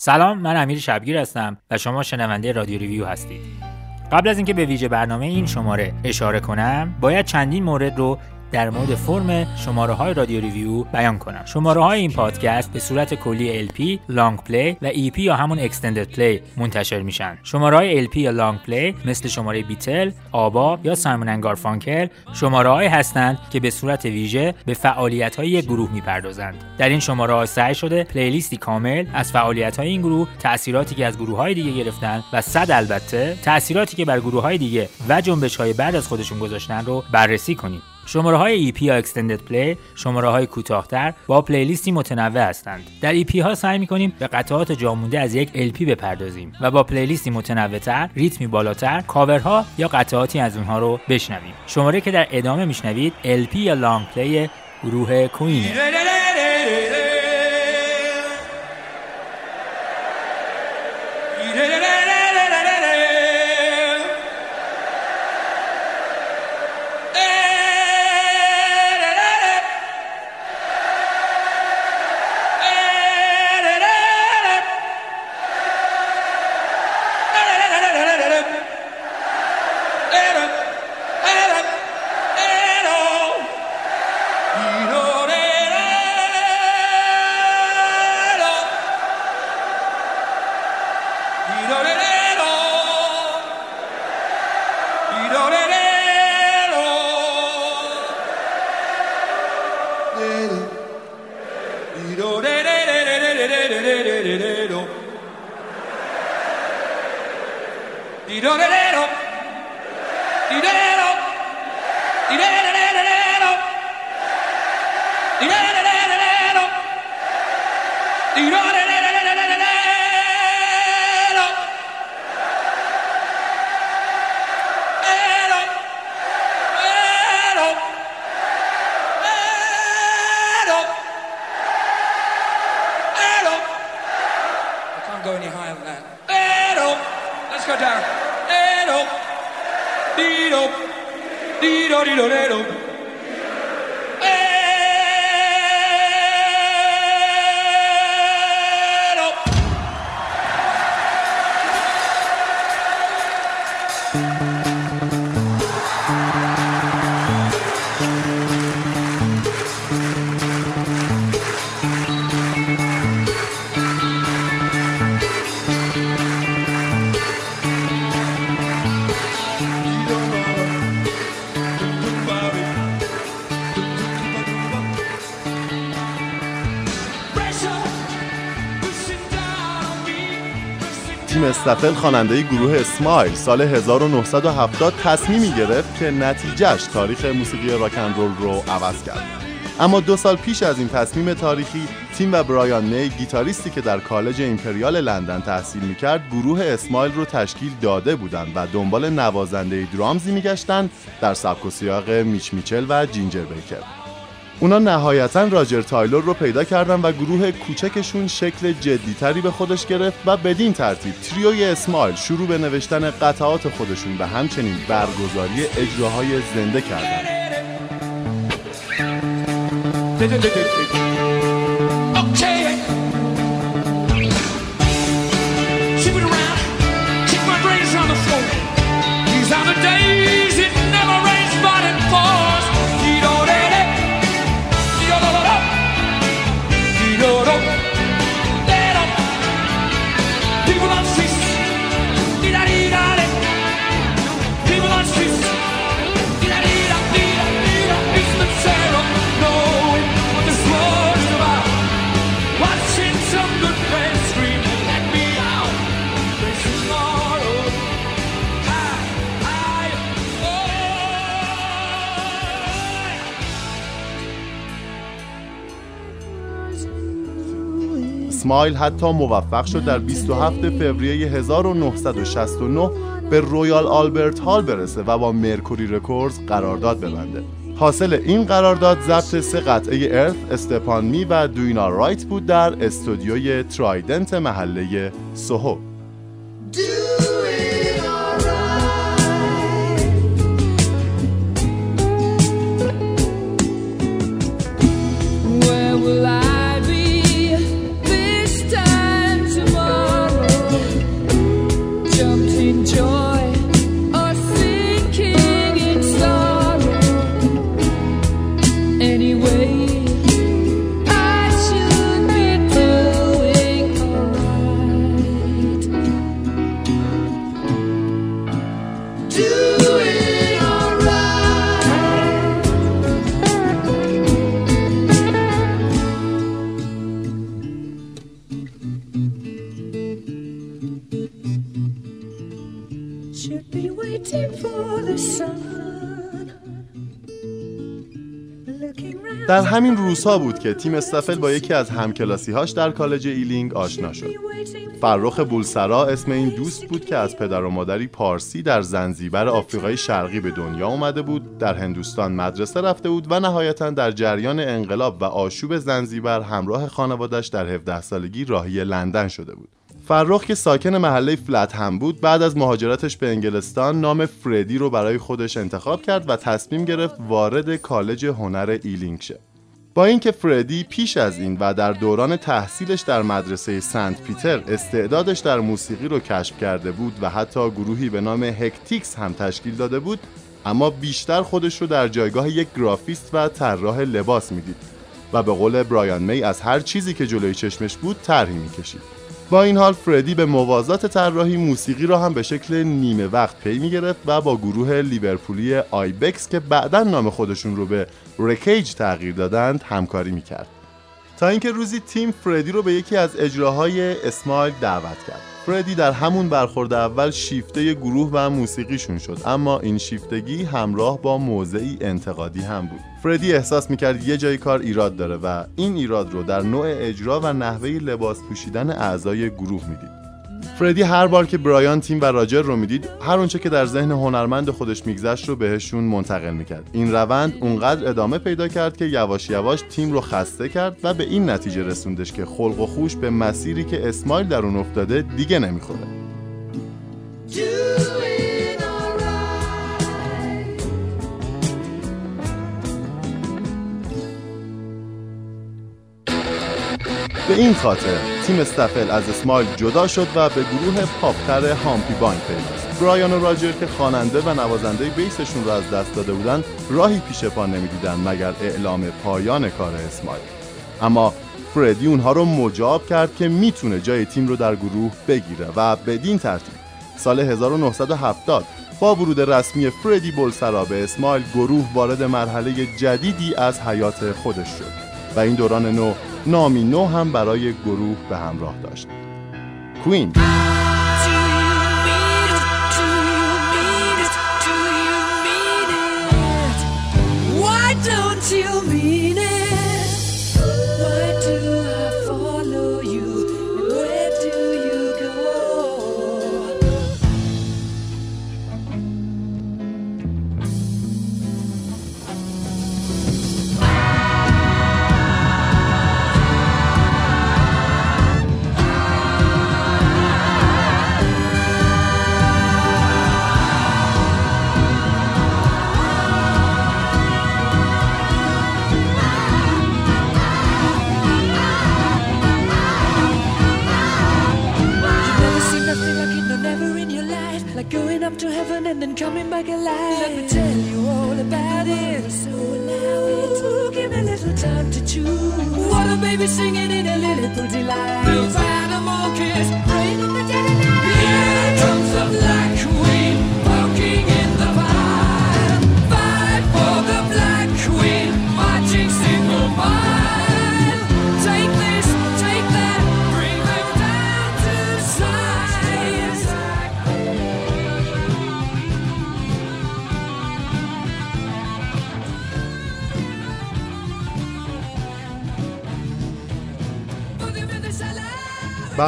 سلام من امیر شبگیر هستم و شما شنونده رادیو ریویو هستید. قبل از اینکه به ویژه برنامه این شماره اشاره کنم باید چندین مورد رو در مورد فرم شماره های رادیو ریویو بیان کنم. شماره های این پادکست به صورت کلی LP، long play و EP یا همون extended play منتشر میشن. شماره های LP یا long play مثل شماره بیتل، آبا یا سایمون اند گارفانکل شماره های هستند که به صورت ویژه به فعالیت های یک گروه می‌پردازند. در این شماره ها سعی شده playlist ی کامل از فعالیت های این گروه تاثیراتی که از گروه های دیگه گرفتن و صد البته تاثیراتی که بر گروه های دیگه و جنبش های بعد از خودشون گذاشتن رو بررسی کنیم. شماره های EP یا extended play شماره های کوتاهتر با playlist ی متنوع هستند. در EP ها سعی می‌کنیم به قطعات جامونده از یک LP بپردازیم و با playlist ی متنوعتر ریتمی بالاتر کاورها یا قطعاتی از اونها رو بشنویم. شماره که در ادامه میشنوید LP یا long play گروه کوئینه. تیم استفل خواننده گروه اسمایل سال 1970 تصمیمی گرفت که نتیجهش تاریخ موسیقی راکن رول رو عوض کرد. اما دو سال پیش از این تصمیم تاریخی تیم و برایان می گیتاریستی که در کالج ایمپریال لندن تحصیل می‌کرد گروه اسمایل رو تشکیل داده بودند و دنبال نوازنده درامزی میگشتند در سبک و سیاق میچ میچل و جینجر بیکر. اونا نهایتا راجر تایلور رو پیدا کردن و گروه کوچکشون شکل جدیتری به خودش گرفت و بدین ترتیب تریوی اسمایل شروع به نوشتن قطعات خودشون و همچنین برگزاری اجراهای زنده کردن اسمایل حتی موفق شد در 27 فوریه 1969 به رویال آلبرت هال برسه و با مرکوری رکوردز قرارداد ببنده. حاصل این قرارداد ضبط سه قطعه Earth، Step on Me و Doing Alright بود در استودیوی ترایدنت محله سوهو همین روزها بود که تیم استفل با یکی از همکلاسیهاش در کالج ایلینگ آشنا شد. فرخ بولسرا اسم این دوست بود که از پدر و مادری پارسی در زنزیبر آفریقای شرقی به دنیا اومده بود، در هندوستان مدرسه رفته بود و نهایتا در جریان انقلاب و آشوب زنزیبر همراه خانوادش در 17 سالگی راهی لندن شده بود. فرخ که ساکن محله فلتهم بود بعد از مهاجرتش به انگلستان نام فردی رو برای خودش انتخاب کرد و تصمیم گرفت وارد کالج هنر ایلینگ شه با اینکه فردی پیش از این و در دوران تحصیلش در مدرسه سنت پیتر استعدادش در موسیقی رو کشف کرده بود و حتی گروهی به نام هکتیکس هم تشکیل داده بود اما بیشتر خودش رو در جایگاه یک گرافیست و طراح لباس می‌دید و به قول برایان می از هر چیزی که جلوی چشمش بود طرحی می‌کشید. با این حال فردی به موازات طراحی موسیقی را هم به شکل نیمه وقت پی می گرفت و با گروه لیورپولی آیبکس که بعدا نام خودشون رو به رکیج تغییر دادند همکاری می کرد. تا اینکه روزی تیم فردی رو به یکی از اجراهای اسمایل دعوت کرد. فردی در همون برخورد اول شیفته گروه و موسیقیشون شد. اما این شیفتگی همراه با موضعی انتقادی هم بود. فردی احساس می‌کرد یه جای کار ایراد داره و این ایراد رو در نوع اجرا و نحوه لباس پوشیدن اعضای گروه می‌دید. فردی هر بار که برایان تیم و راجر رو می‌دید هر اونچه که در ذهن هنرمند خودش میگذشت رو بهشون منتقل می‌کرد. این روند اونقدر ادامه پیدا کرد که یواش یواش تیم رو خسته کرد و به این نتیجه رسوندش که خلق و خوش به مسیری که اسمایل در اون افتاده دیگه نمی‌خوره. به این خاطر تیم استفل از اسمایل جدا شد و به گروه پاپتر هامپی بانک پیوست. برایان و راجر که خواننده و نوازنده بیسشون رو از دست داده بودن راهی پیش پا نمی‌دیدن مگر اعلام پایان کار اسمایل اما فردی اونها رو مجاب کرد که می‌تونه جای تیم رو در گروه بگیره و بدین ترتیب. سال 1970 با ورود رسمی فردی بولسرا به اسمایل گروه وارد مرحله جدیدی از حیات خودش شد. و این دوران نو نامی نو هم برای گروه به همراه داشت. کوین.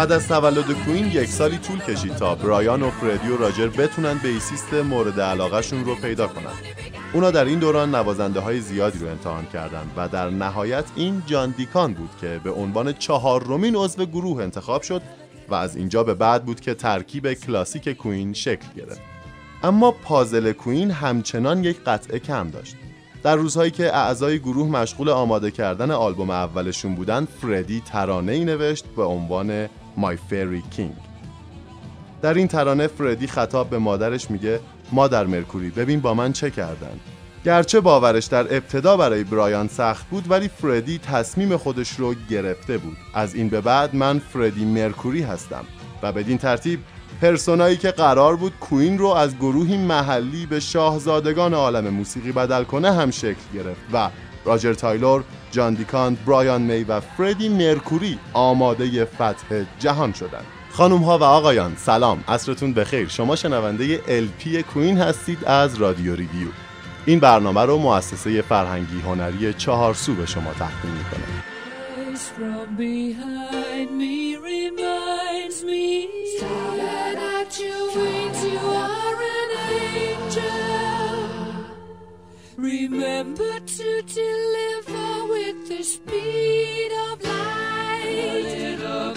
بعد از تولد کوین یک سالی طول کشید تا برایان و فردی و راجر بتونن بیسیست مورد علاقهشون رو پیدا کنن. اونا در این دوران نوازنده های زیادی رو امتحان کردند و در نهایت این جان دیکان بود که به عنوان چهارمین عضو گروه انتخاب شد و از اینجا به بعد بود که ترکیب کلاسیک کوین شکل گرفت. اما پازل کوین همچنان یک قطعه کم داشت. در روزهایی که اعضای گروه مشغول آماده کردن آلبوم اولشون بودند فردی ترانه ای نوشت به عنوان My Fairy King. در این ترانه فردی خطاب به مادرش میگه مادر مرکوری ببین با من چه کردن. گرچه باورش در ابتدا برای برایان سخت بود ولی فردی تصمیم خودش رو گرفته بود. از این به بعد من فردی مرکوری هستم. و بدین ترتیب پرسونایی که قرار بود کوین رو از گروهی محلی به شاهزادگان عالم موسیقی بدل کنه هم شکل گرفت و راجر تایلور، جان دیکانت، برایان می و فردی مرکوری آماده فتح جهان شدند. خانم ها و آقایان سلام. عصرتون بخیر. شما شنونده LP کوین هستید از رادیو ریویو. این برنامه رو مؤسسه فرهنگی هنری چهارسو به شما تقدیم می‌کنه. Remember to deliver with the speed of light. A little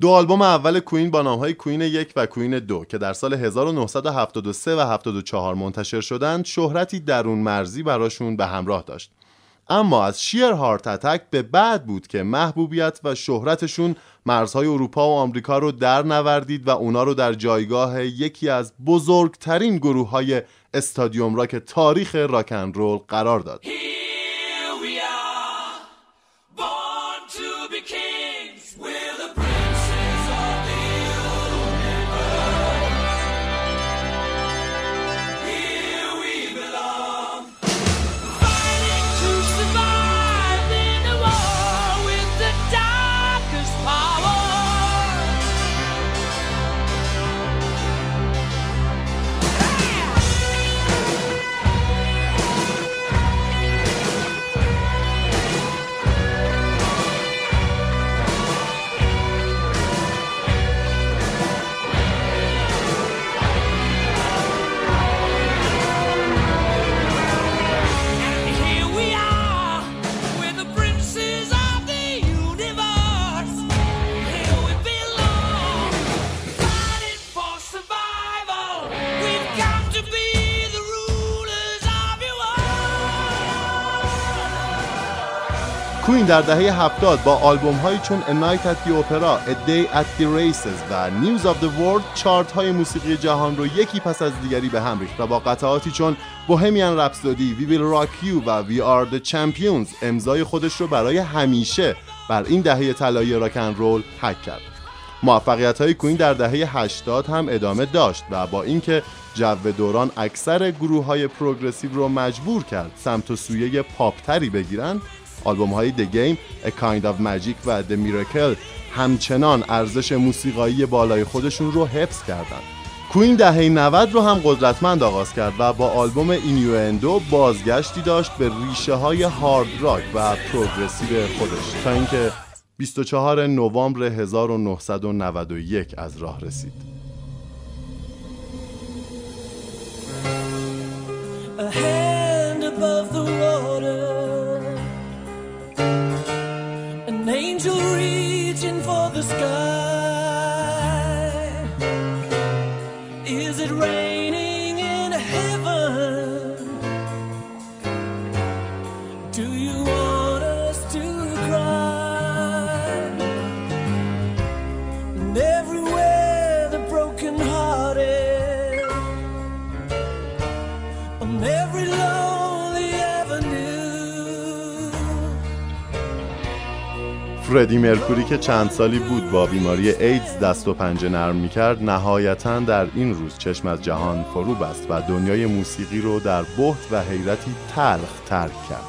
دو آلبوم اول کوین با نامهای کوین یک و کوین دو که در سال 1973 و 74 منتشر شدند شهرتی درون مرزی براشون به همراه داشت اما از شیر هارت اتک به بعد بود که محبوبیت و شهرتشون مرزهای اروپا و آمریکا رو در نوردید و اونا رو در جایگاه یکی از بزرگترین گروه های استادیوم راک تاریخ راکن رول قرار داد. کوین در دهه 70 با آلبوم هایی چون A Night at the Opera, A Day at the Races و News of the World چارت های موسیقی جهان رو یکی پس از دیگری به هم ریخت و با قطعاتی چون Bohemian Rhapsody, We Will Rock You و We Are the Champions امضای خودش رو برای همیشه بر این دهه طلایی راکن رول حک کرد. موفقیت های کوین در دهه 80 هم ادامه داشت و با اینکه جو دوران اکثر گروه های پروگرسیو رو مجبور کرد سمت و سویه پاپتری بگیرند آلبوم های The Game, A Kind of Magic و The Miracle همچنان ارزش موسیقایی بالای خودشون رو حفظ کردند. کوین دهه 90 رو هم قدرتمند آغاز کرد و با آلبوم اینیوندو بازگشتی داشت به ریشه های هارد راک و پروگرسیو خودش تا اینکه 24 نوامبر 1991 از راه رسید. A hand above the water An angel reaching for the sky. فردی مرکوری که چند سالی بود با بیماری ایدز دست و پنجه نرم می‌کرد نهایتا در این روز چشم از جهان فرو بست و دنیای موسیقی رو در بحت و حیرتی تلخ ترک کرد.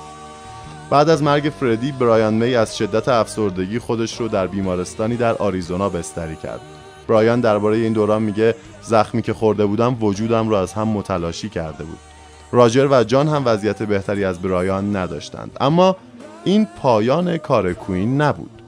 بعد از مرگ فردی برایان می از شدت افسردگی خودش رو در بیمارستانی در آریزونا بستری کرد. برایان درباره این دوران میگه زخمی که خورده بودم وجودم رو از هم متلاشی کرده بود. راجر و جان هم وضعیت بهتری از برایان نداشتند. اما این پایان کار کوین نبود.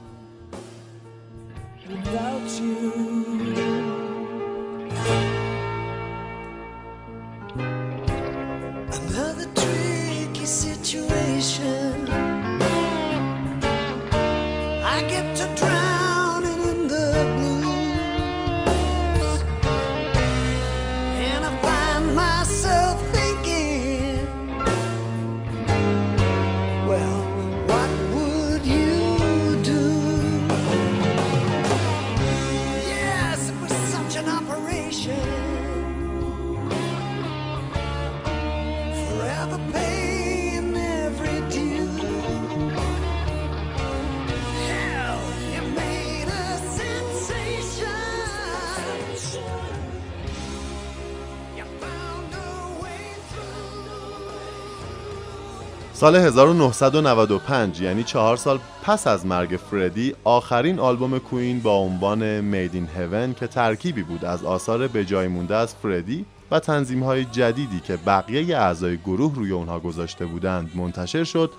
سال 1995 یعنی چهار سال پس از مرگ فردی آخرین آلبوم کوئین با عنوان Made in Heaven که ترکیبی بود از آثار به جای مونده از فردی و تنظیم های جدیدی که بقیه اعضای گروه روی اونها گذاشته بودند منتشر شد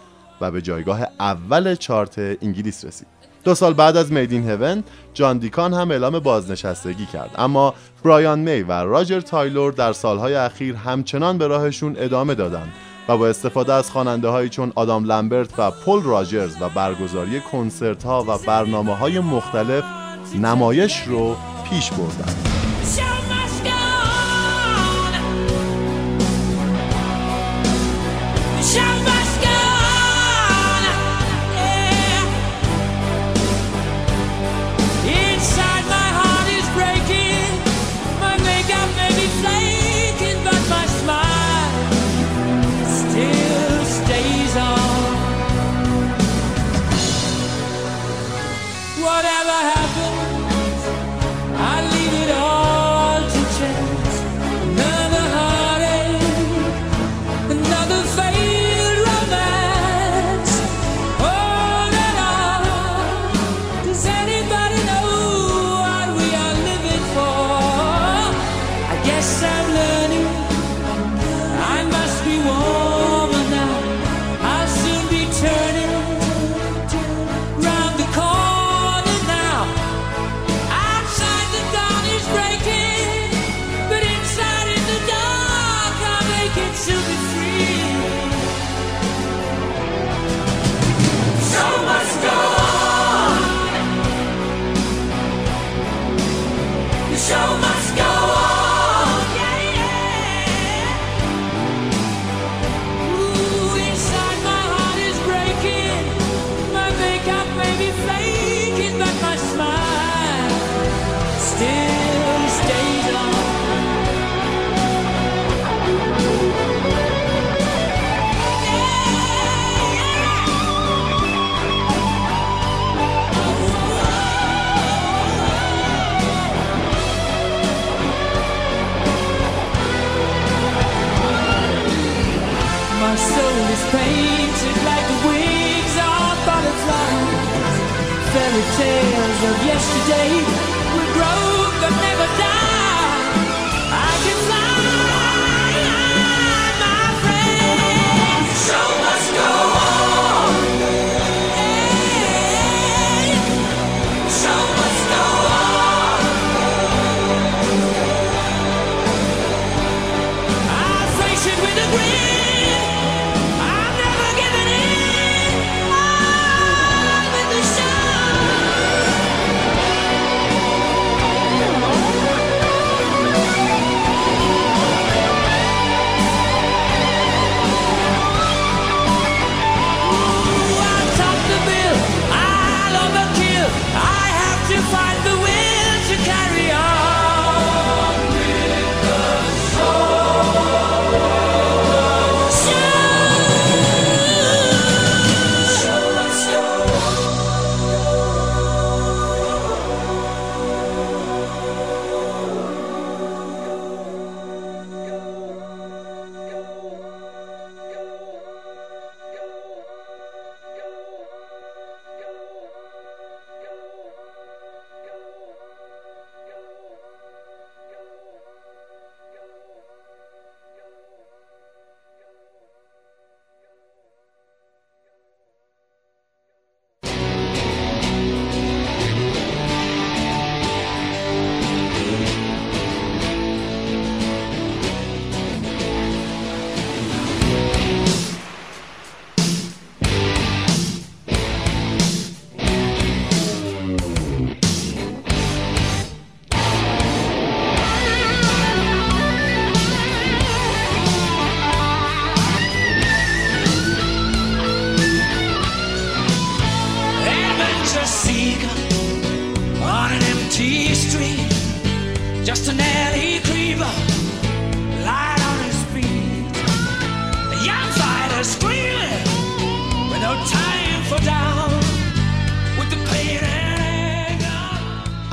و به جایگاه اول چارت انگلیس رسید. دو سال بعد از Made in Heaven جان دیکان هم اعلام بازنشستگی کرد. اما برایان می و راجر تایلور در سالهای اخیر همچنان به راهشون ادامه دادند. و با استفاده از خواننده هایی چون آدام لمبرت و پل راجرز و برگزاری کنسرت ها و برنامه های مختلف نمایش رو پیش بردند.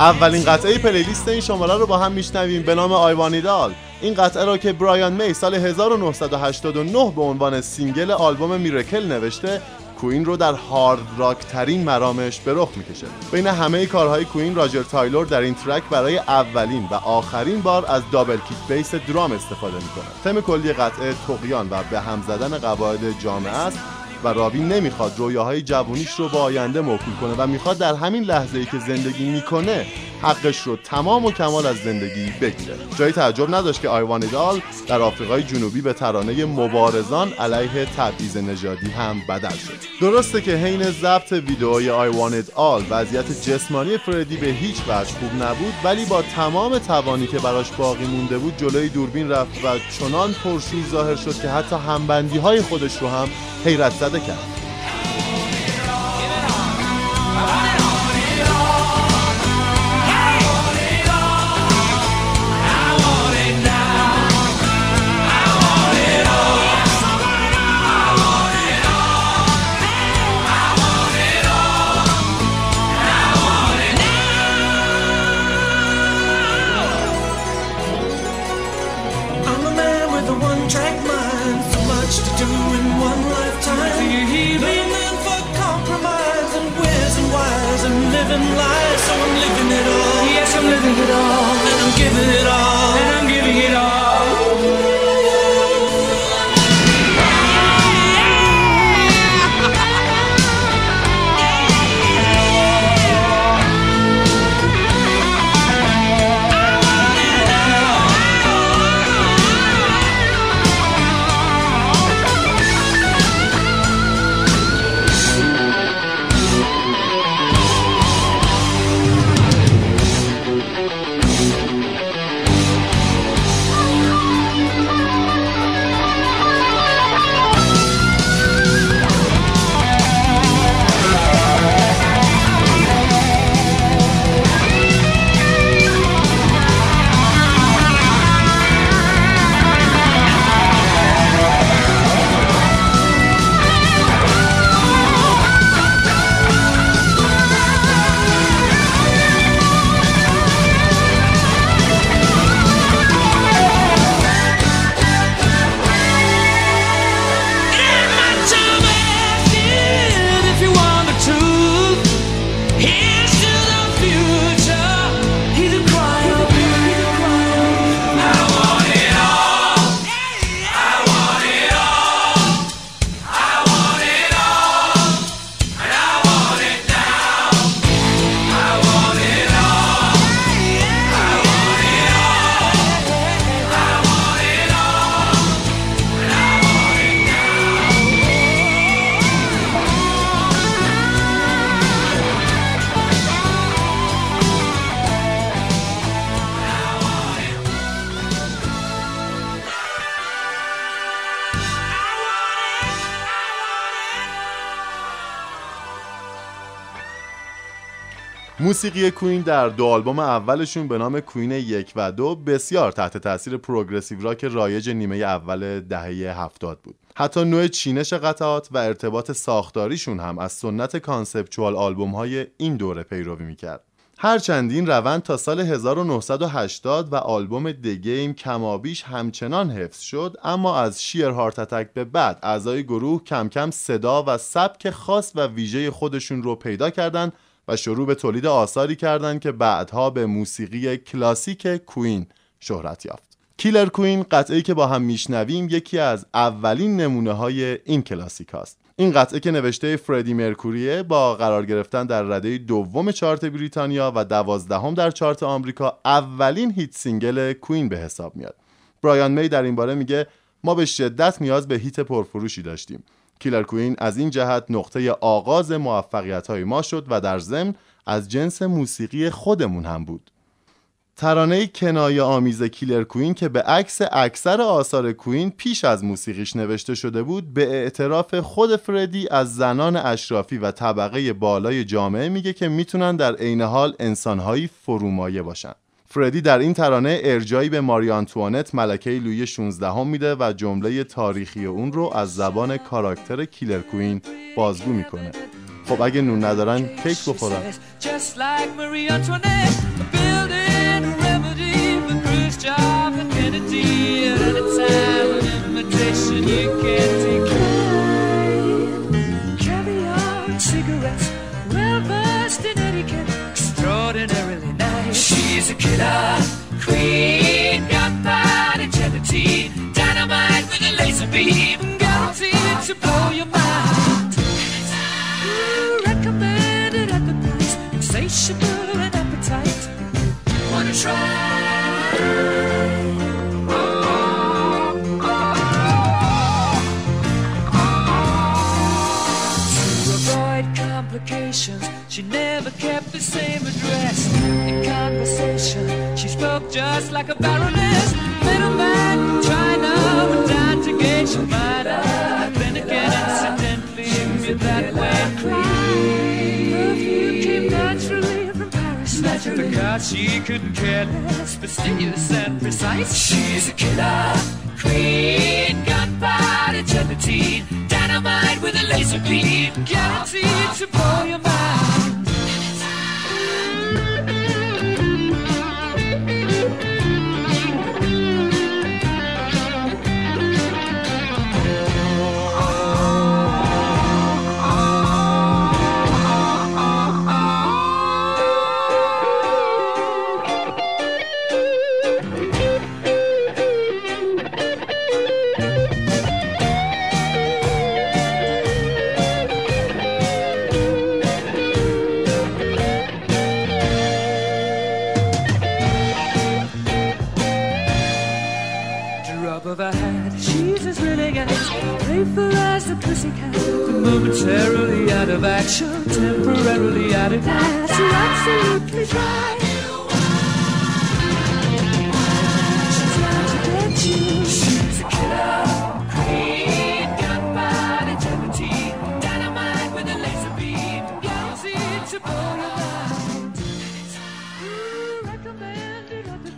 اولین قطعه playlist این شماره رو با هم میشنویم. به نام I Want It All این قطعه را که برایان می سال 1989 به عنوان single آلبوم Miracle نوشته Queen رو در hard rock ترین مرامش به رخ می‌کشه. بین همه کارهای Queen راجر تایلور در این track برای اولین و آخرین بار از double kick bass drum استفاده می‌کنه. تم کلی قطعه طغیان و به هم زدن قواعد جامعه است. و راوی نمی‌خواد. رویاهای جوونیش رو به آینده موکول کنه و می‌خواد در همین لحظه ای که زندگی می‌کنه حقش رو تمام و کمال از زندگی بگیره. جایی تعجب نداشت که آیوانیدال در آفریقای جنوبی به ترانه مبارزان علیه تبعیض نژادی هم بدل شد. درسته که حین ضبط ویدئوی آی وانید آل وضعیت جسمانی فردی به هیچ وجه خوب نبود ولی با تمام توانی که براش باقی مونده بود جلوی دوربین رفت و چنان پرشور ظاهر شد که حتی همبندی های خودش رو هم حیرت زده کرد. موسیقی Queen در دو آلبوم اولشون به نام Queen یک و دو بسیار تحت تاثیر progressive rock رایج نیمه اول دهه هفتاد بود. حتی نوع چینش قطعات و ارتباط ساختاریشون هم از سنت conceptual آلبوم های این دوره پیروی می‌کرد. هرچند این روند تا سال 1980 و آلبوم The Game کمابیش همچنان حفظ شد اما از Sheer Heart Attack به بعد اعضای گروه کم کم صدا و سبک خاص و ویژه خودشون رو پیدا کردند و شروع به تولید آثاری کردند که بعدها به موسیقی کلاسیک Queen شهرت یافت. Killer Queen قطعه که با هم میشنویم یکی از اولین نمونه های این کلاسیک هاست. این قطعه که نوشته فردی مرکوریه با قرار گرفتن در رده دوم چارت بریتانیا و دوازدهم در چارت آمریکا اولین hit single Queen به حساب میاد. برایان می در این باره میگه ما به شدت نیاز به hit پرفروشی داشتیم. کیلر کوین از این جهت نقطه آغاز موفقیت های ما شد و در ضمن از جنس موسیقی خودمون هم بود. ترانه کنایه آمیز کیلر کوین که به عکس اکثر آثار کوین پیش از موسیقیش نوشته شده بود به اعتراف خود فردی از زنان اشرافی و طبقه بالای جامعه میگه که می‌تونن در عین حال انسانهایی فرومایه باشن. فردی در این ترانه ارجایی به ماری آنتوانت ملکه لوی 16 هم میده و جمله تاریخی اون رو از زبان کاراکتر کیلر کوین بازگو می‌کنه. خب اگه نون ندارن کیک بخورن. She's a killer. Queen, gunpowder gelatine, dynamite with a laser beam, guaranteed to blow your mind. Just like a baroness. Middleman from China went down to gauge your mind. I've again incidentally with that way. Perfume came naturally from Paris. Naturally. She couldn't care less, fastidious and precise. She's a killer queen, gunpowder gelatine, dynamite with a laser beam, guaranteed to blow your mind. Momentarily out of action, temporarily out of. To absolutely drive.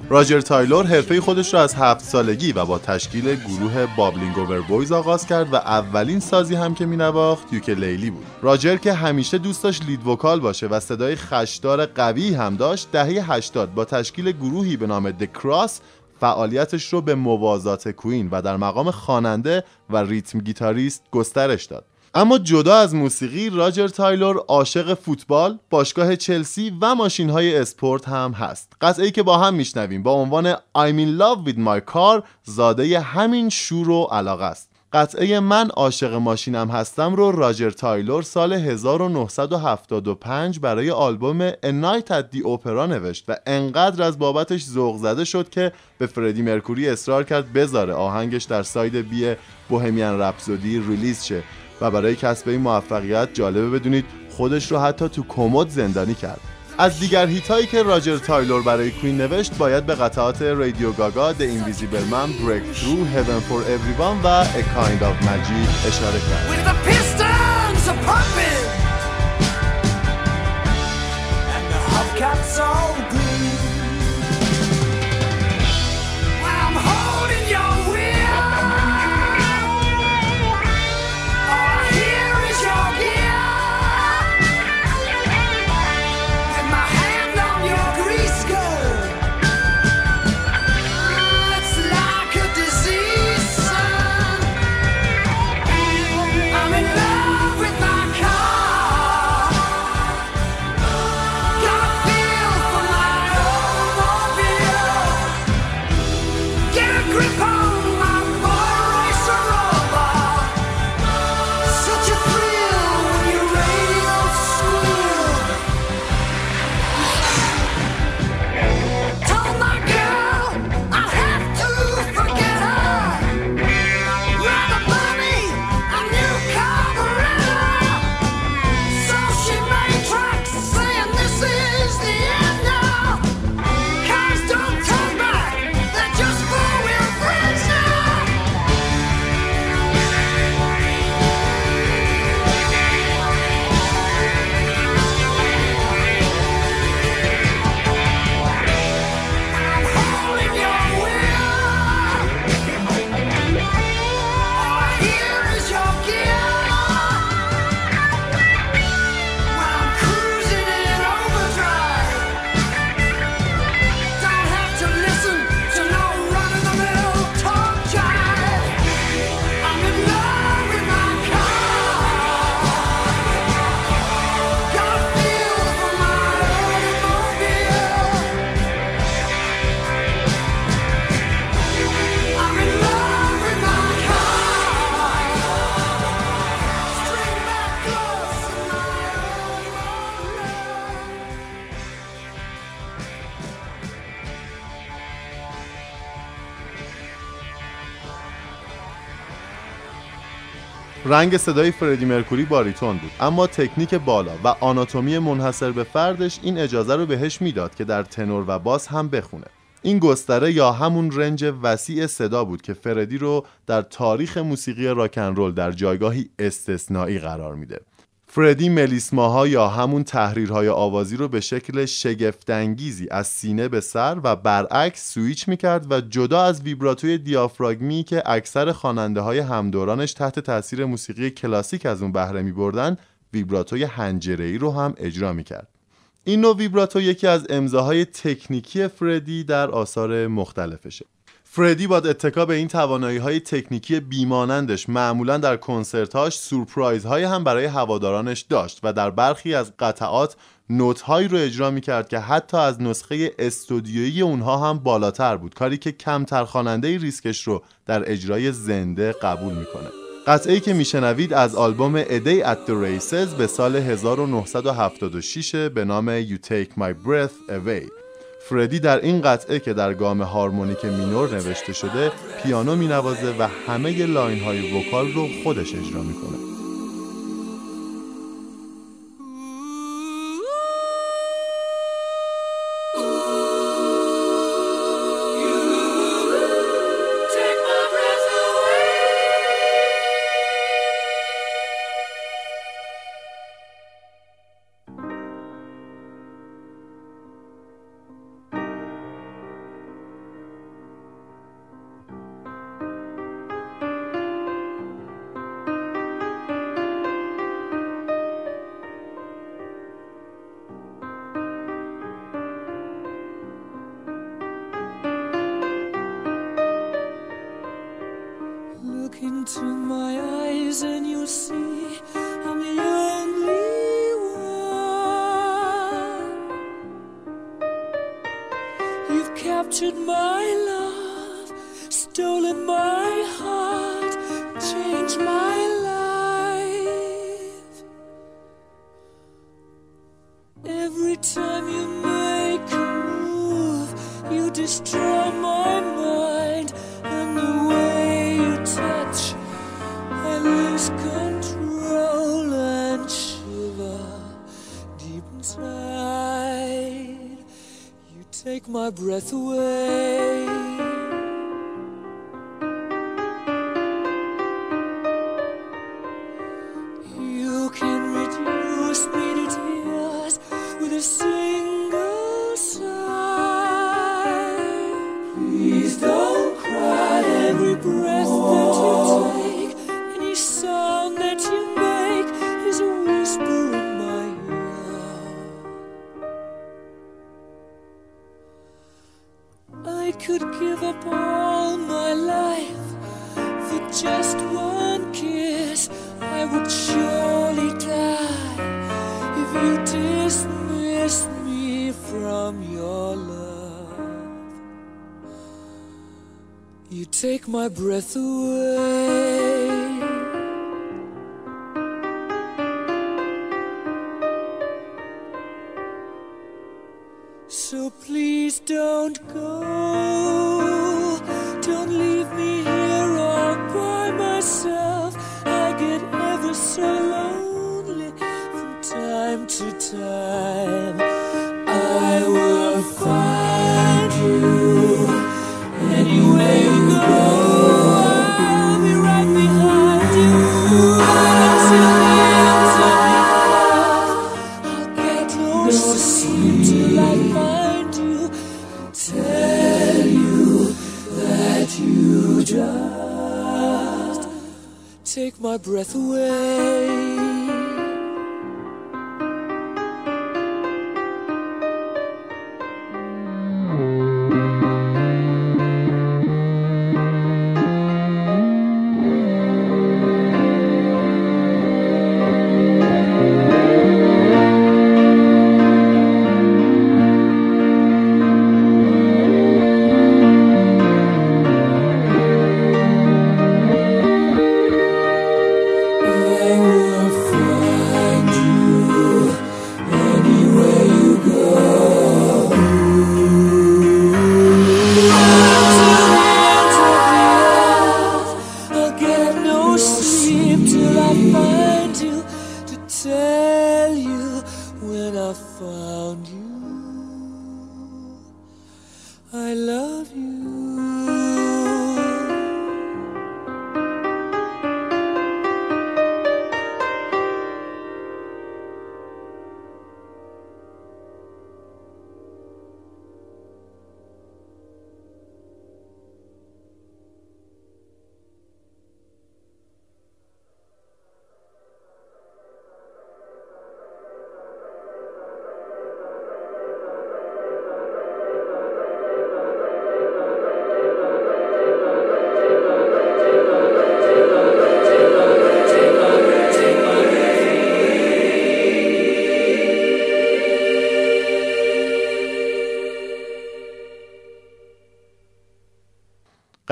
راجر تایلور حرفه خودش را از هفت سالگی و با تشکیل گروه Bubbling Over Boys آغاز کرد و اولین سازی هم که مینواخت ukulele بود. راجر که همیشه دوست داشت lead vocal باشه و صدای خشدار قوی هم داشت دهه 80 با تشکیل گروهی به نام The Cross فعالیتش رو به موازات Queen و در مقام خواننده و rhythm guitarist گسترش داد. اما جدا از موسیقی راجر تایلور عاشق فوتبال، باشگاه چلسی و ماشین های اسپورت هم هست. قطعه که با هم میشنویم با عنوان I'm in love with my car زاده همین شور و علاقه است. قطعه من عاشق ماشینم هستم رو راجر تایلور سال 1975 برای آلبوم A Night at the Opera نوشت و انقدر از بابتش ذوق زده شد که به فردی مرکوری اصرار کرد بذاره آهنگش در side B Bohemian Rhapsody release شه و برای کسب این موفقیت جالبه بدونید خودش رو حتی تو کمد زندانی کرد از دیگر hit هایی که راجر تایلور برای Queen نوشت باید به قطعات Radio Ga Ga، The Invisible Man, Breakthrough, Heaven for Everyone و A Kind of Magic اشاره کرد. رنگ صدای فردی مرکوری باریتون بود. اما تکنیک بالا و آناتومی منحصر به فردش این اجازه رو بهش می‌داد که در تنور و باس هم بخونه. این گستره یا همون range وسیع صدا بود که فردی رو در تاریخ موسیقی rock 'n' roll در جایگاهی استثنایی قرار میده. فردی ملیسماها یا همون تحریرهای آوازی رو به شکل شگفتانگیزی از سینه به سر و برعکس سویچ می‌کرد و جدا از ویبراتوی دیافراگمی که اکثر خواننده های همدورانش تحت تاثیر موسیقی کلاسیک از اون بهره میبردن ویبراتوی هنجره‌ای رو هم اجرا می‌کرد. این نوع ویبراتو یکی از امضاهای تکنیکی فردی در آثار مختلفشه. فردی با اتکا به این توانایی های تکنیکی بیمانندش معمولا در کنسرتاش سورپرایز های هم برای هوادارانش داشت و در برخی از قطعات نوت هایی رو اجرا می کرد که حتی از نسخه استودیویی اونها هم بالاتر بود کاری که کمتر خواننده ریسکش رو در اجرای زنده قبول می‌کنه. قطعه ای که میشنوید از آلبوم A Day at the به سال 1976 به نام You Take My Breath Away. فردی در این قطعه که در گام harmonic minor نوشته شده پیانو مینوازه و همه line های vocal رو خودش اجرا می‌کنه. Could give up all my life for just one kiss. I would surely die if you dismissed me from your love. You take my breath away. So please don't go.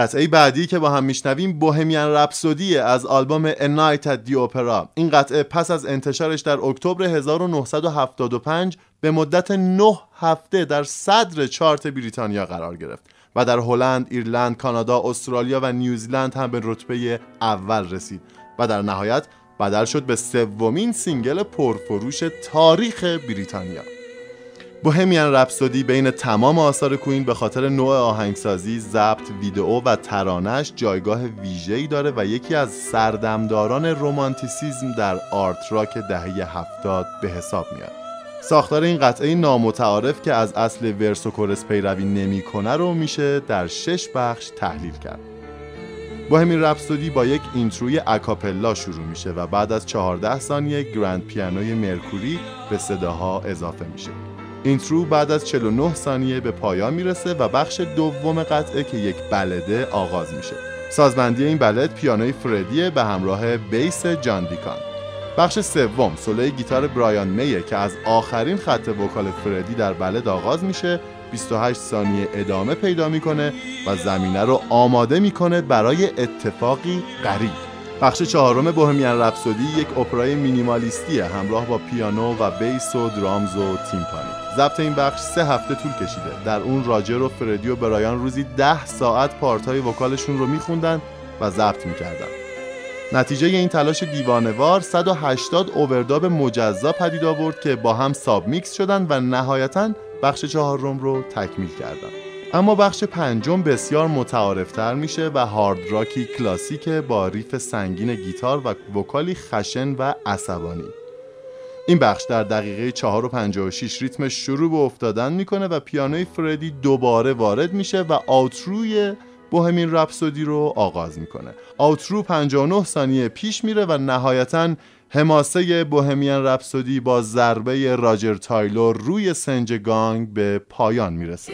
قطعه بعدی که با هم میشنویم Bohemian Rhapsody از آلبوم A Night at the Opera. این قطعه پس از انتشارش در اکتبر 1975 به مدت 9 هفته در صدر چارت بریتانیا قرار گرفت و در هلند، ایرلند، کانادا، استرالیا و نیوزیلند هم به رتبه اول رسید و در نهایت بدل شد به سومین single پرفروش تاریخ بریتانیا. Bohemian Rhapsody بین تمام آثار Queen به خاطر نوع آهنگسازی، ضبط، ویدئو و ترانش جایگاه ویژه‌ای داره و یکی از سردمداران رومانتیسیزم در art rock دهه هفتاد به حساب میاد. ساختار این قطعه نامتعارف که از اصل verse و chorus پیروی نمی‌کنه رو میشه در شش بخش تحلیل کرد. Bohemian Rhapsody با یک intro ی اکاپلا شروع میشه و بعد از 14 ثانیه grand پیانوی مرکوری به صداها اضافه میشه. intro بعد از 49 ثانیه به پایان می‌رسه و بخش دوم قطعه که یک ballad ه آغاز میشه. سازبندی این ballad پیانوی فردیه به همراه bass جان دیکان. بخش سوم سولوی گیتار برایان میه که از آخرین خط وکال فردی در بلد آغاز میشه 28 ثانیه ادامه پیدا می‌کنه و زمینه رو آماده می‌کنه برای اتفاقی غریب. بخش چهارم بوهمیان رپسودی یک اپرای مینیمالیستی همراه با پیانو و بیس و درامز و تیمپانی. ضبط این بخش سه هفته طول کشیده. در اون راجر و فردی و برایان روزی ده ساعت پارتای وکالشون رو میخوندن و ضبط می‌کردن. نتیجه این تلاش دیوانوار 180 overdub مجزا پدید آورد که با هم submix شدن و نهایتا بخش چهارم رو تکمیل کردن. اما بخش پنجم بسیار متعارفتر میشه و hard rock ی کلاسیک با riff سنگین گیتار و vocal ی خشن و عصبانی. این بخش در دقیقه 4 و 56 ریتمش شروع به افتادن می‌کنه و پیانوی فردی دوباره وارد میشه و outro ی بوهمین رپسودی رو آغاز می‌کنه. آوترو 59 ثانیه پیش میره و نهایتا حماسه بوهمیان رپسودی با ضربه راجر تایلور روی سنج گانگ به پایان می‌رسه.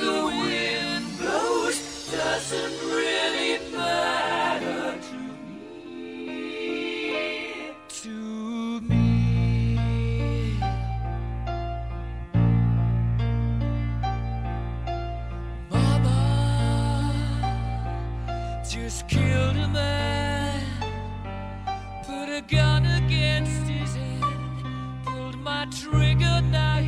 The wind blows doesn't really matter to me. To me. Mama just killed a man, put a gun against his head, pulled my trigger, now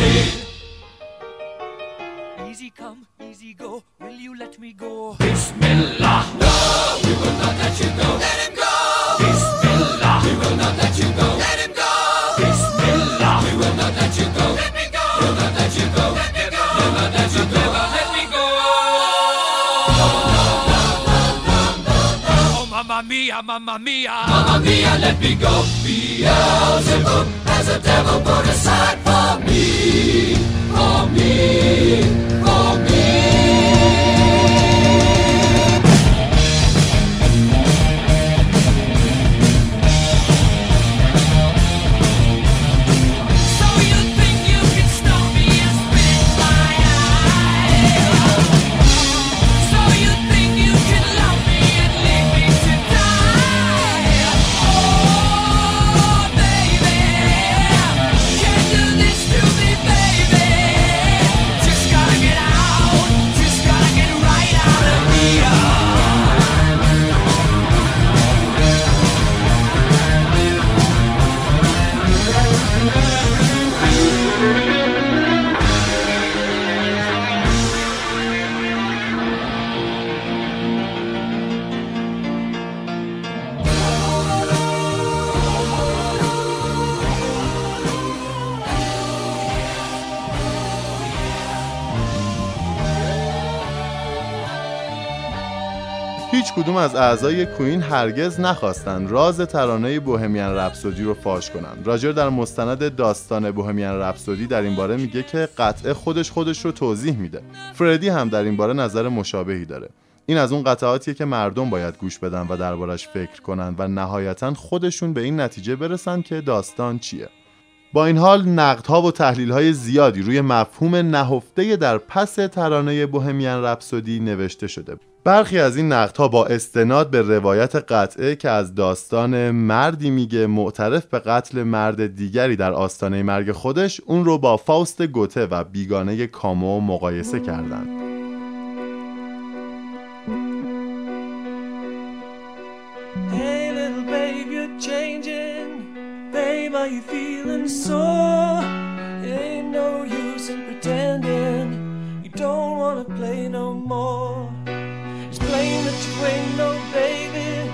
monstrosity. Easy come, easy go, will you let me go? Bismillah! No, we will not let you go. Let him go! Bismillah! We will not let you go. Let him go! Bismillah! We will not let you go. Let me go! We'll not let you go. Let me go! We'll not let you go. Let me go! Oh, mamma mia, mamma mia! Mamma mia, let me go! Beelzebub a devil put aside for me, for me, for me. کدوم از اعضای کوین هرگز نخواستند راز ترانه بوهمیان رپسودی رو فاش کنند. راجر در مستند داستان بوهمیان رپسودی در این باره میگه که قطعه خودش خودش رو توضیح میده. فردی هم در این باره نظر مشابهی داره. این از اون قطعاتیه که مردم باید گوش بدن و دربارش فکر کنن و نهایتا خودشون به این نتیجه برسن که داستان چیه. با این حال نقدها و تحلیل‌های زیادی روی مفهوم نهفته در پس ترانه بوهمیان رپسودی نوشته شده. برخی از این نقدها با استناد به روایت قطعه که از داستان مردی میگه معترف به قتل مرد دیگری در آستانه مرگ خودش اون رو با فاوست گوته و بیگانه کامو مقایسه کردند. Hey, sore? It ain't no use in pretending you don't wanna play no more. It's plain that you ain't no baby.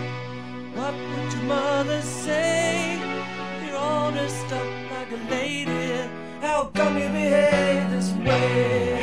What would your mother say? You're all dressed up like a lady. How come you behave this way?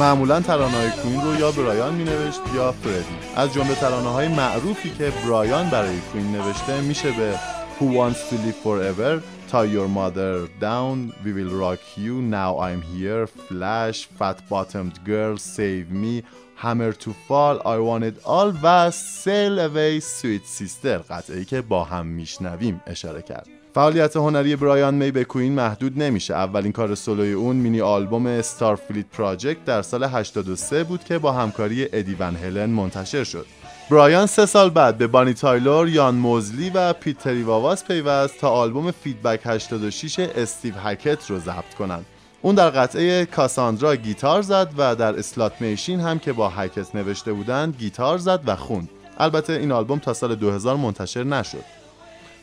معمولا ترانه کوین رو یا برایان می نوشت یا فردی از جمله ترانه های معروفی که برایان برای کوین نوشته میشه به Who Wants to Live Forever Tie Your Mother Down We Will Rock You Now I'm Here Flash Fat Bottomed Girl Save Me Hammer to Fall I Want It All و Sail Away Sweet Sister قطعی که با هم میشنویم اشاره کرد فعالیت هنری برایان می به کوین محدود نمیشه اولین کار سولوی اون مینی آلبوم استارفلیت پراجکت در سال 83 بود که با همکاری ادی ون هلن منتشر شد برایان سه سال بعد به بانی تایلور، یان موزلی و پیت تریواواس پیوست تا آلبوم Feedback 86 استیو هکت رو ضبط کنند. اون در قطعه Cassandra گیتار زد و در Slot Machine هم که با هکت نوشته بودند گیتار زد و خوند. البته این آلبوم تا سال 2000 منتشر نشد.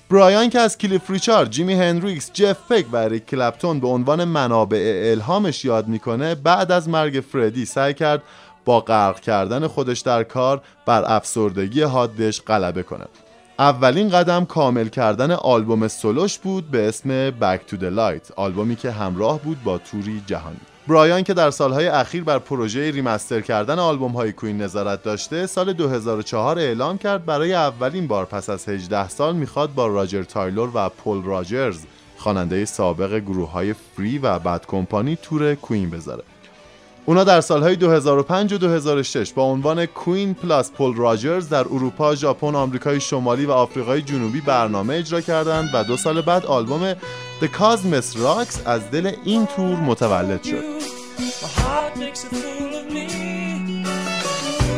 برایان که از کلیف ریچارد، جیمی هندریکس، جف بک و اریک کلپتون به عنوان منابع الهامش یاد می‌کنه بعد از مرگ فردی سعی کرد با غرق کردن خودش در کار بر افسردگی حادش غلبه کنه اولین قدم کامل کردن آلبوم سولوش بود به اسم Back to the Light آلبومی که همراه بود با توری جهانی. برایان که در سالهای اخیر بر پروژه remaster کردن آلبوم های Queen نظارت داشته سال 2004 اعلام کرد برای اولین بار پس از 18 سال می‌خواد با راجر تایلور و پول راجرز خواننده سابق گروه های Free و Bad Company تور Queen بذاره. اونا در سالهای 2005 و 2006 با عنوان کوین پلاس پول راجرز در اروپا، ژاپن، آمریکای شمالی و آفریقای جنوبی برنامه اجرا کردند و دو سال بعد آلبوم The Cosmos Rocks از دل این تور متولد شد.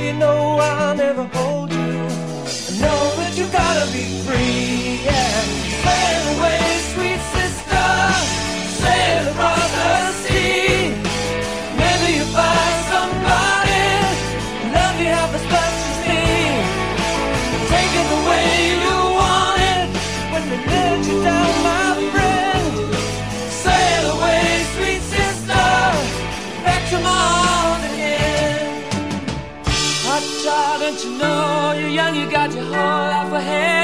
You know you got your whole life ahead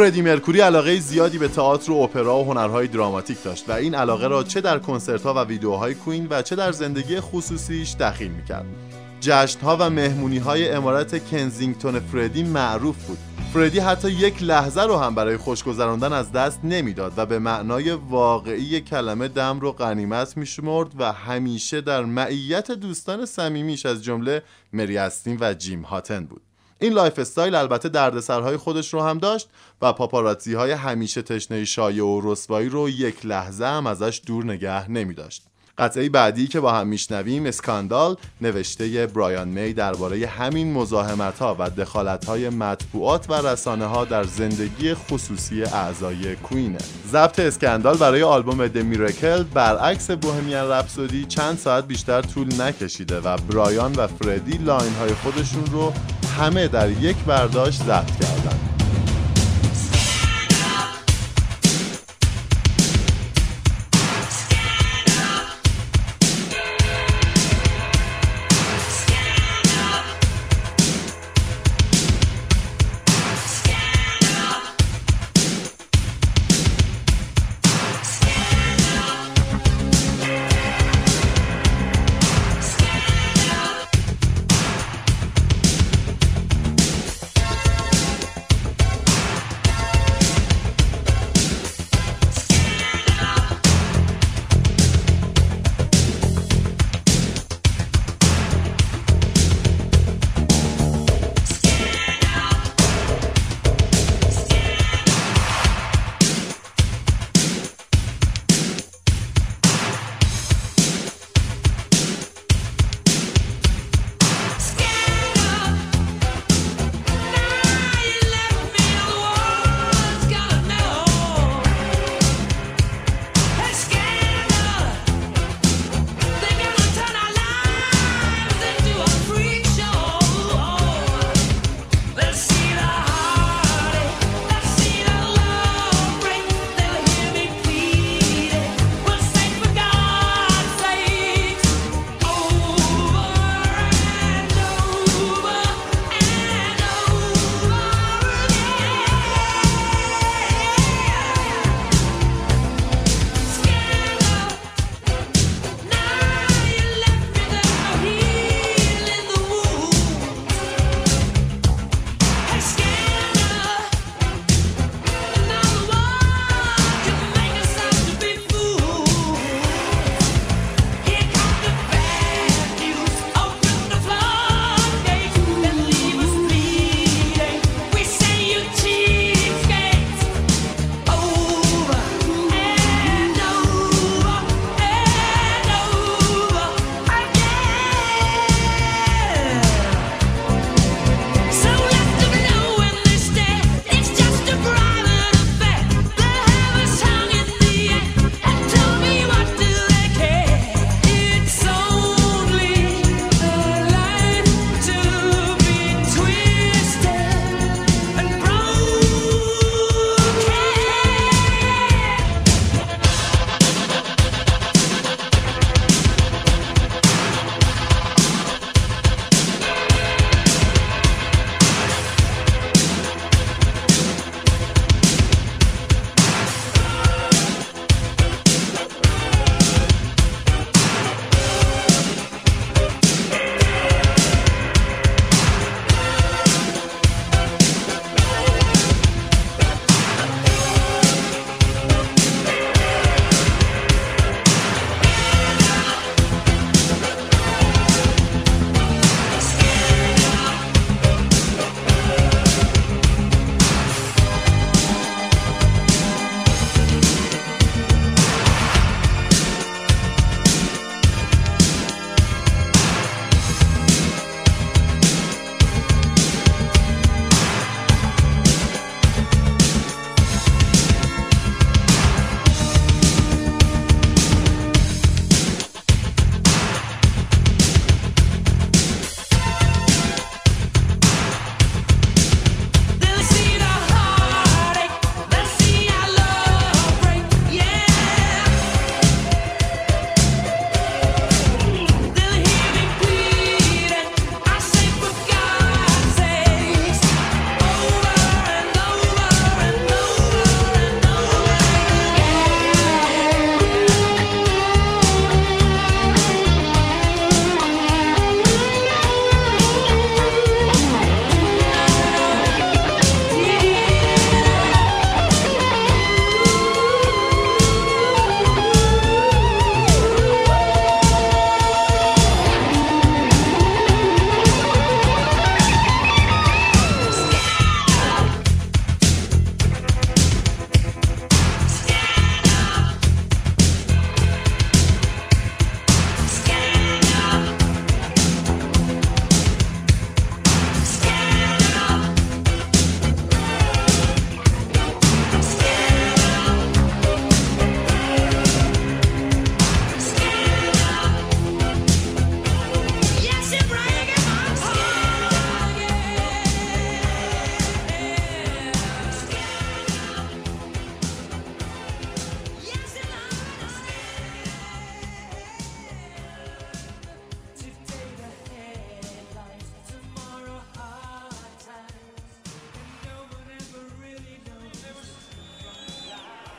فردی مرکوری علاقه زیادی به تئاتر و اپرا و هنرهای دراماتیک داشت و این علاقه را چه در کنسرت‌ها و ویدیوهای کوین و چه در زندگی خصوصیش دخیل می‌کرد. جشنها و مهمونی‌های امارت کنزینگتون فردی معروف بود. فردی حتی یک لحظه رو هم برای خوش گذراندن از دست نمی‌داد و به معنای واقعی کلمه دم رو غنیمت میشمرد و همیشه در معیت دوستان صمیمیش از جمله مری و جیم هاتن بود. این lifestyle البته دردسرهای خودش رو هم داشت و پاپاراتزی های همیشه تشنه شایعه و رسوایی رو یک لحظه هم ازش دور نگه نمی داشت. قطعه بعدی که با هم میشنویم Scandal نوشته برایان می درباره همین مزاحمت ها و دخالت های مطبوعات و رسانه ها در زندگی خصوصی اعضای Queen ه ضبط Scandal برای آلبوم The Miracle برعکس Bohemian Rhapsody چند ساعت بیشتر طول نکشیده و برایان و فردی line های خودشون رو همه در یک برداشت ضبط کردند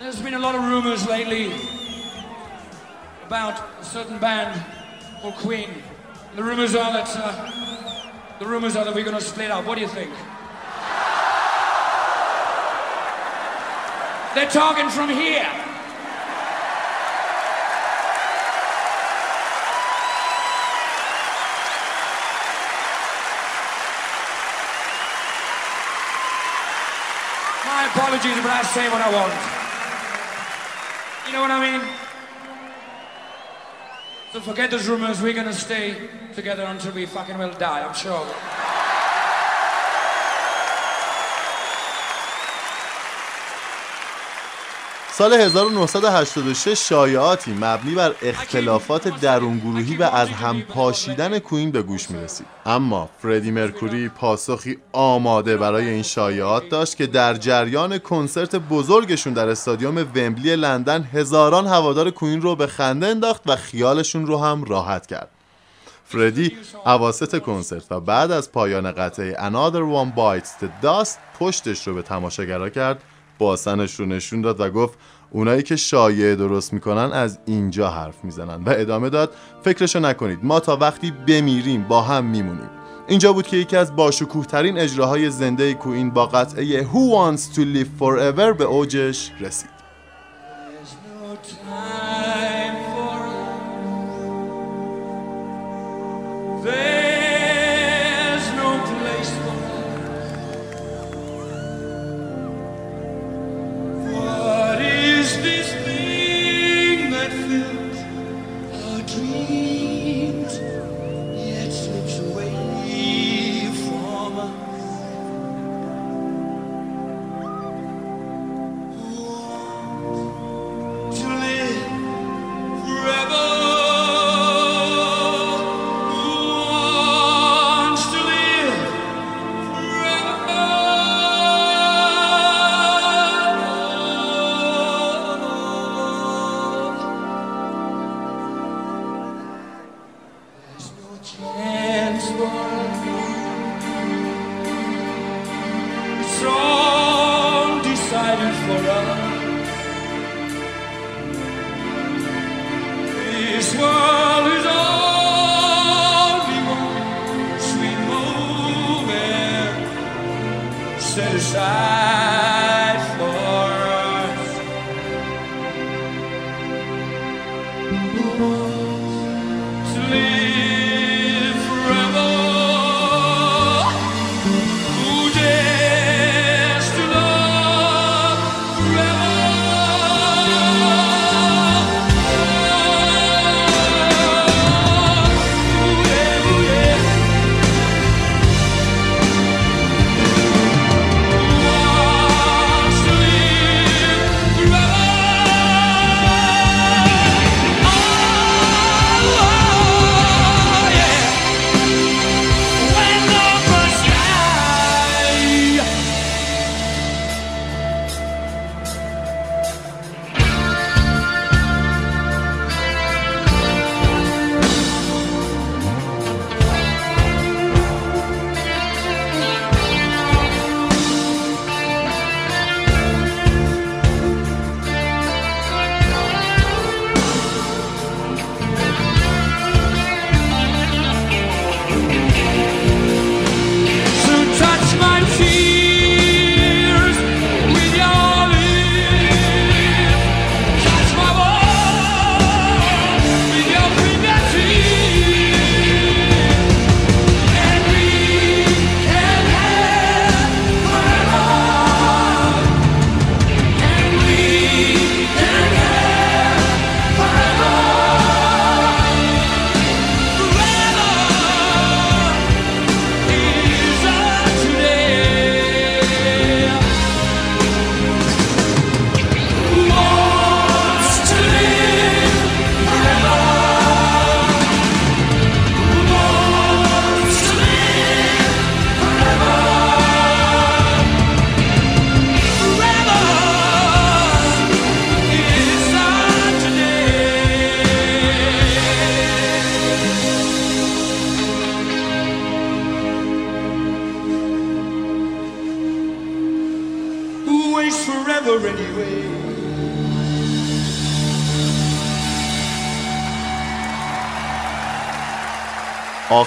There's been a lot of rumors lately about a certain band or Queen. The rumors are that uh, the rumors are that we're going to split up. What do you think? They're talking from here. My apologies, but I say what I want. Know what I mean? So forget those rumors. We're gonna stay together until we fucking will die. I'm sure. سال 1986 شایعاتی مبنی بر اختلافات درونگروهی و از هم پاشیدن کوین به گوش می رسید اما فردی مرکوری پاسخی آماده برای این شایعات داشت که در جریان کنسرت بزرگشون در استادیوم ومبلی لندن هزاران هوادار کوین رو به خنده انداخت و خیالشون رو هم راحت کرد. فردی اواسط کنسرت و بعد از پایان قطعه Another One Bites the Dust پشتش رو به تماشاگرها کرد باسنش رو نشون داد و گفت اونایی که شایعه درست می‌کنن از اینجا حرف می‌زنن و ادامه داد فکرشو نکنید. ما تا وقتی بمیریم با هم میمونیم. اینجا بود که یکی از باشکوه ترین اجراهای زنده کوین با قطعه Who Wants to Live Forever به اوجش رسید.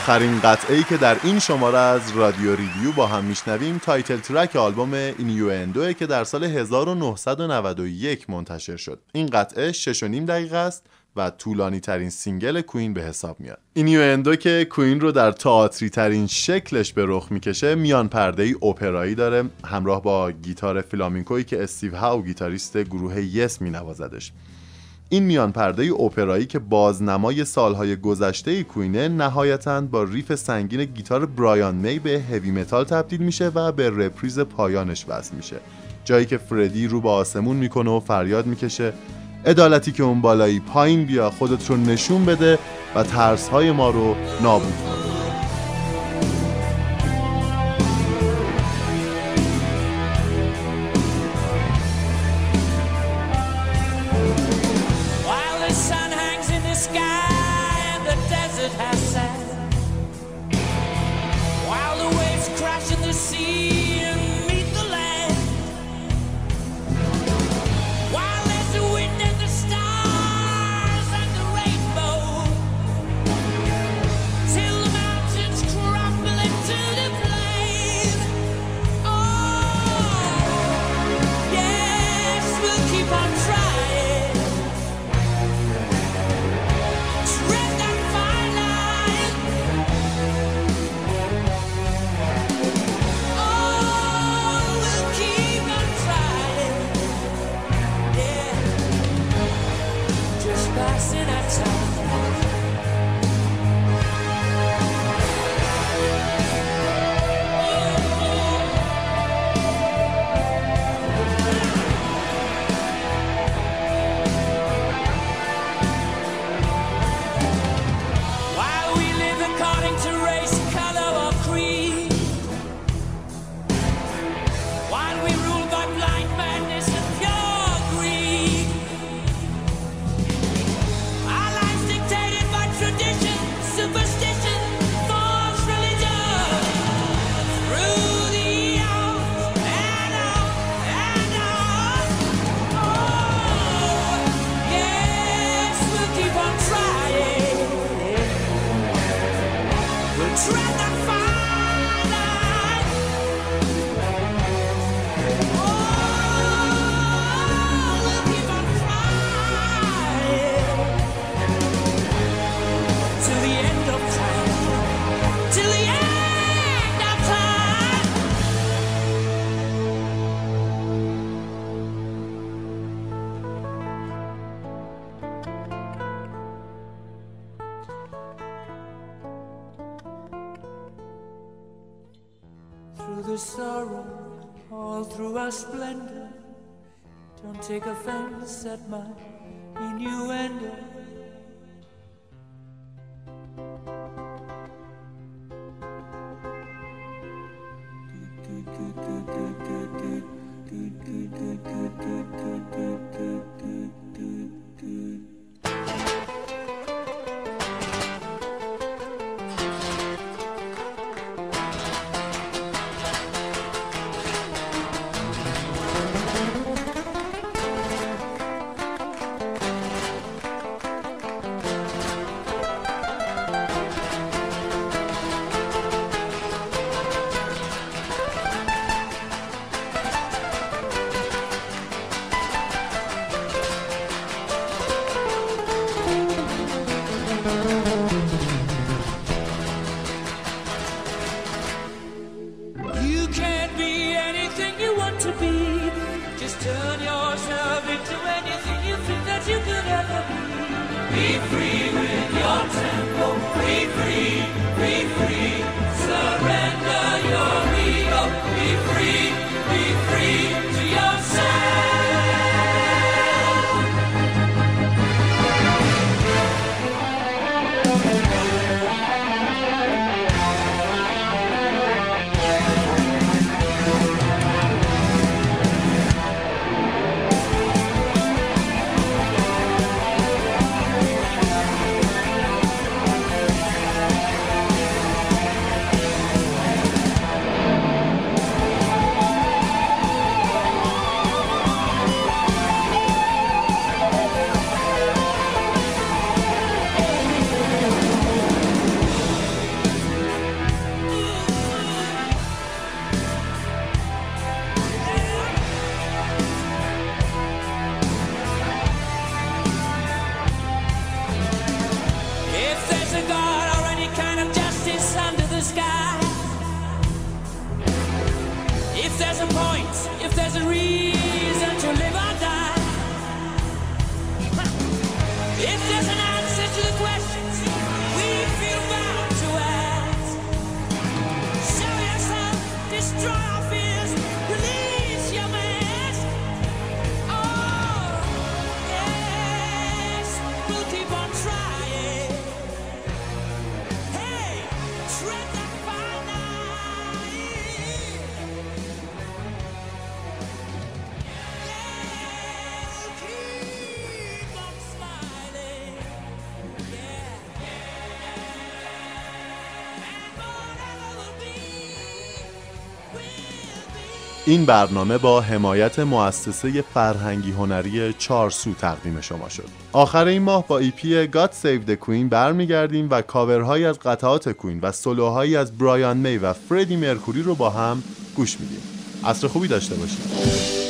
آخرین قطعه ای که در این شماره از Radio Review با هم میشنویم title track آلبوم Innuendo که در سال 1991 منتشر شد. این قطعه 6 و نیم دقیقه است و طولانی ترین single Queen به حساب میاد. Innuendo که Queen رو در تئاتری ترین شکلش به رخ می‌کشه میان پرده ای اپرایی داره. همراه با گیتار فلامینکویی که استیو هاو گیتاریست گروه Yes مینوازدش. این میان پرده اپرایی که بازنمای سالهای گذشته Queen ه نهایتا با riff سنگین گیتار برایان می به heavy metal تبدیل میشه و به reprise پایانش وصل میشه. جایی که فردی رو به آسمون می‌کنه و فریاد می‌کشه عدالتی که اون بالایی پایین بیا خودت رو نشون بده و ترسهای ما رو نابود کن. Offense at my این برنامه با حمایت مؤسسه فرهنگی هنری چارسو تقدیم شما شد. آخر این ماه با ایپی God Save the Queen برمیگردیم و کاورهایی از قطعات کوین و سولوهایی از برایان می و فردی مرکوری رو با هم گوش میدیم. عصر خوبی داشته باشید.